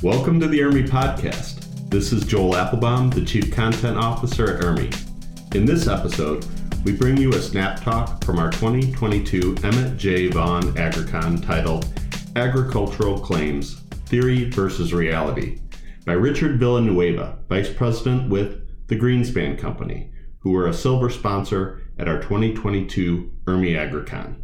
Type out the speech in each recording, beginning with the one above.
Welcome to the IRMI podcast. This is Joel Applebaum, the Chief Content Officer at IRMI. In this episode, we bring you a snap talk from our 2022 Emmett J. Vaughan AgriCon titled Agricultural Claims Theory versus Reality by Richard Villanueva, Vice President with the Greenspan Company, who were a silver sponsor at our 2022 IRMI AgriCon.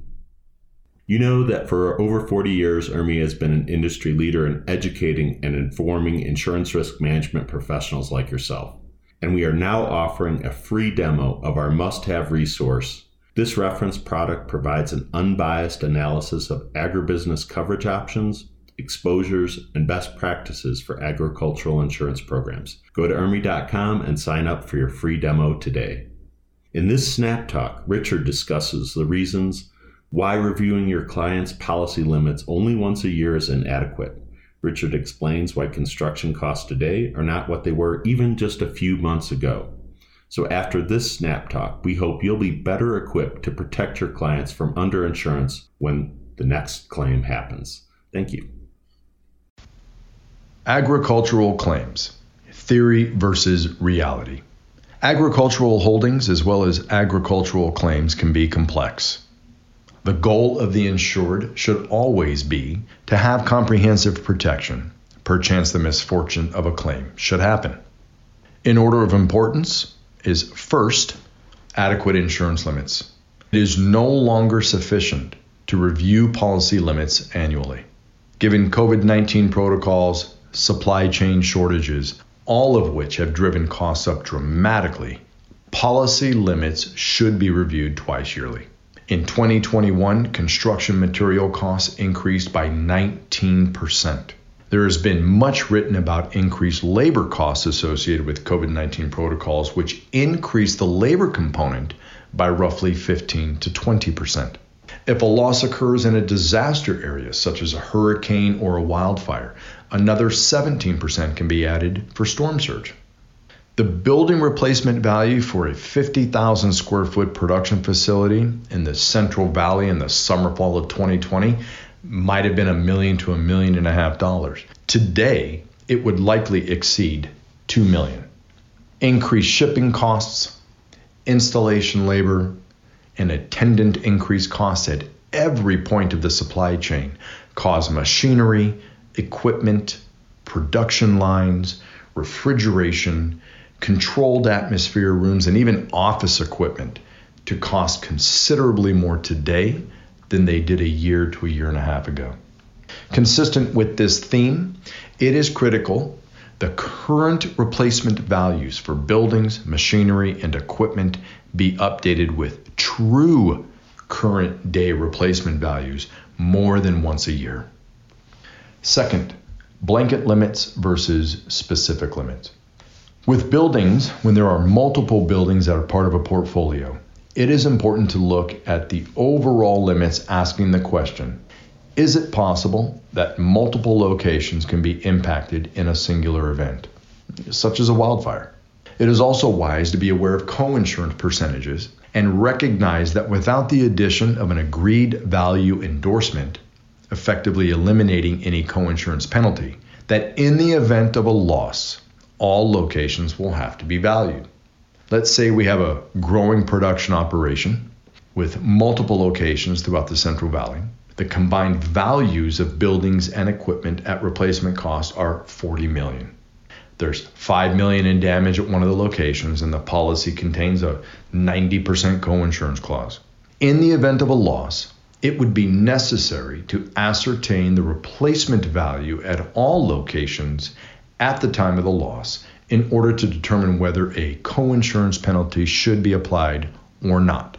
You know that for over 40 years, IRMI has been an industry leader in educating and informing insurance risk management professionals like yourself. And we are now offering a free demo of our must have resource. This reference product provides an unbiased analysis of agribusiness coverage options, exposures, and best practices for agricultural insurance programs. Go to IRMI.com and sign up for your free demo today. In this Snap Talk, Richard discusses the reasons why reviewing your client's policy limits only once a year is inadequate. Richard explains why construction costs today are not what they were even just a few months ago. So, after this Snap Talk, we hope you'll be better equipped to protect your clients from underinsurance when the next claim happens. Thank you. Agricultural claims theory versus reality. Agricultural holdings as well as agricultural claims can be complex. The goal of the insured should always be to have comprehensive protection, perchance the misfortune of a claim should happen. In order of importance is first, adequate insurance limits. It is no longer sufficient to review policy limits annually. Given COVID 19 protocols, supply chain shortages, all of which have driven costs up dramatically, policy limits should be reviewed twice yearly. In 2021, construction material costs increased by 19%. There has been much written about increased labor costs associated with COVID 19 protocols, which increase the labor component by roughly 15 to 20%. If a loss occurs in a disaster area, such as a hurricane or a wildfire, another 17% can be added for storm surge. The building replacement value for a 50,000 square foot production facility in the Central Valley in the summer fall of 2020 might have been a million to a million and a half dollars. Today, it would likely exceed 2 million. Increased shipping costs, installation labor, and attendant increased costs at every point of the supply chain cause machinery, equipment, production lines, refrigeration, controlled atmosphere rooms, and even office equipment to cost considerably more today than they did a year to a year and a half ago. Consistent with this theme, it is critical the current replacement values for buildings, machinery, and equipment be updated with true current day replacement values more than once a year. Second, blanket limits versus specific limits. With buildings, when there are multiple buildings that are part of a portfolio, it is important to look at the overall limits asking the question is it possible that multiple locations can be impacted in a singular event, such as a wildfire? It is also wise to be aware of coinsurance percentages and recognize that without the addition of an agreed value endorsement, effectively eliminating any coinsurance penalty, that in the event of a loss, all locations will have to be valued. Let's say we have a growing production operation with multiple locations throughout the Central Valley the combined values of buildings and equipment at replacement cost are 40 million. There's 5 million in damage at one of the locations and the policy contains a 90% coinsurance clause. In the event of a loss, it would be necessary to ascertain the replacement value at all locations at the time of the loss in order to determine whether a coinsurance penalty should be applied or not.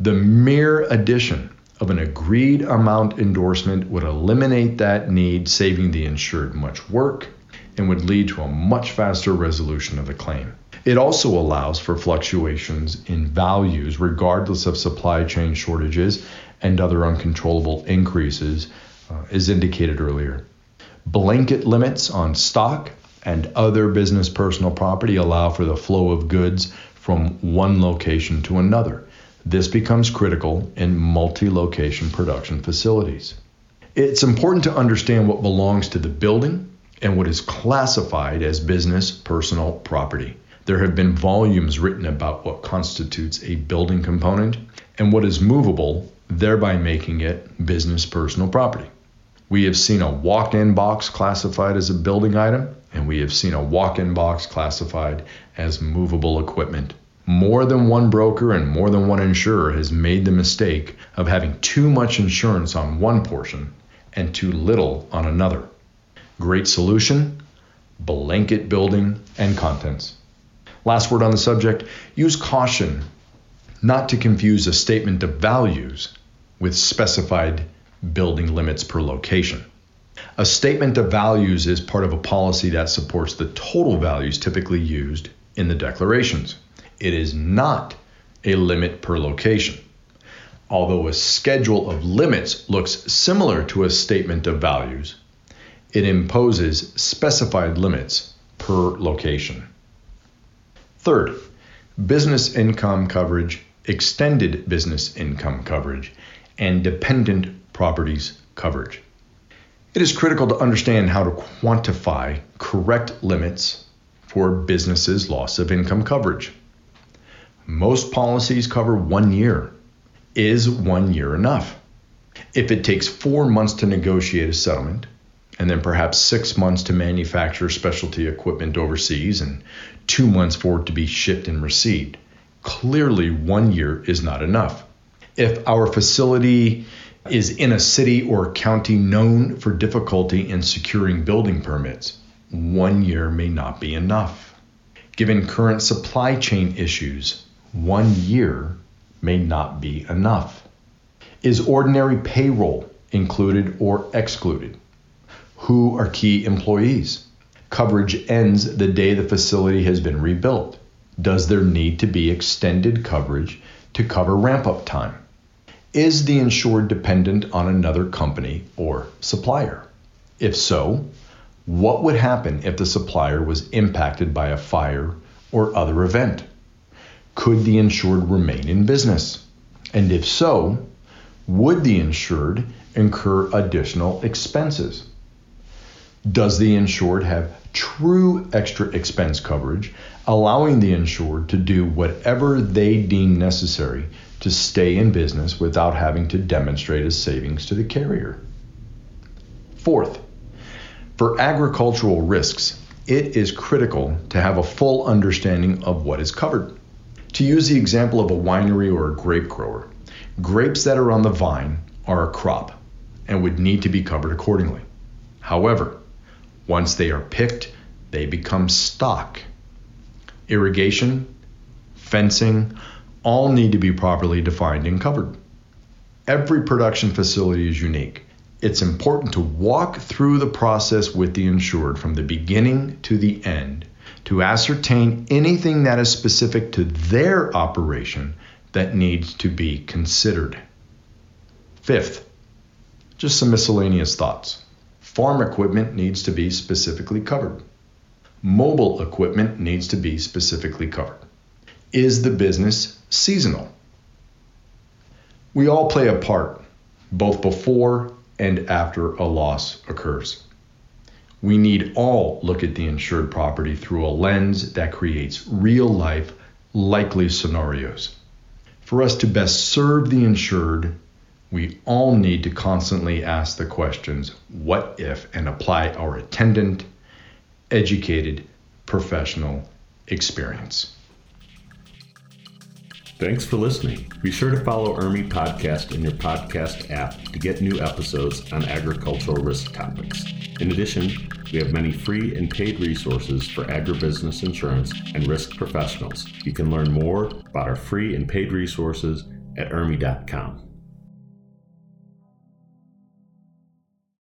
The mere addition of an agreed amount endorsement would eliminate that need, saving the insured much work and would lead to a much faster resolution of the claim. It also allows for fluctuations in values regardless of supply chain shortages and other uncontrollable increases, uh, as indicated earlier. Blanket limits on stock and other business personal property allow for the flow of goods from one location to another this becomes critical in multi location production facilities. It's important to understand what belongs to the building and what is classified as business personal property. There have been volumes written about what constitutes a building component and what is movable, thereby making it business personal property. We have seen a walk in box classified as a building item, and we have seen a walk in box classified as movable equipment. More than one broker and more than one insurer has made the mistake of having too much insurance on one portion and too little on another. Great solution blanket building and contents. Last word on the subject use caution not to confuse a statement of values with specified building limits per location. A statement of values is part of a policy that supports the total values typically used in the declarations. It is not a limit per location. Although a schedule of limits looks similar to a statement of values, it imposes specified limits per location. Third, business income coverage, extended business income coverage, and dependent properties coverage. It is critical to understand how to quantify correct limits for businesses' loss of income coverage. Most policies cover one year. Is one year enough? If it takes four months to negotiate a settlement, and then perhaps six months to manufacture specialty equipment overseas, and two months for it to be shipped and received, clearly one year is not enough. If our facility is in a city or county known for difficulty in securing building permits, one year may not be enough. Given current supply chain issues, one year may not be enough. Is ordinary payroll included or excluded? Who are key employees? Coverage ends the day the facility has been rebuilt. Does there need to be extended coverage to cover ramp up time? Is the insured dependent on another company or supplier? If so, what would happen if the supplier was impacted by a fire or other event? Could the insured remain in business? And if so, would the insured incur additional expenses? Does the insured have true extra expense coverage, allowing the insured to do whatever they deem necessary to stay in business without having to demonstrate a savings to the carrier? Fourth, for agricultural risks, it is critical to have a full understanding of what is covered. To use the example of a winery or a grape grower, grapes that are on the vine are a crop and would need to be covered accordingly. However, once they are picked, they become stock. Irrigation, fencing, all need to be properly defined and covered. Every production facility is unique. It's important to walk through the process with the insured from the beginning to the end to ascertain anything that is specific to their operation that needs to be considered. Fifth, just some miscellaneous thoughts. Farm equipment needs to be specifically covered. Mobile equipment needs to be specifically covered. Is the business seasonal? We all play a part, both before and after a loss occurs we need all look at the insured property through a lens that creates real life, likely scenarios. For us to best serve the insured, we all need to constantly ask the questions what if and apply our attendant, educated, professional experience. Thanks for listening. Be sure to follow IRMI Podcast in your podcast app to get new episodes on agricultural risk topics. In addition, we have many free and paid resources for agribusiness insurance and risk professionals. You can learn more about our free and paid resources at IRMI.com.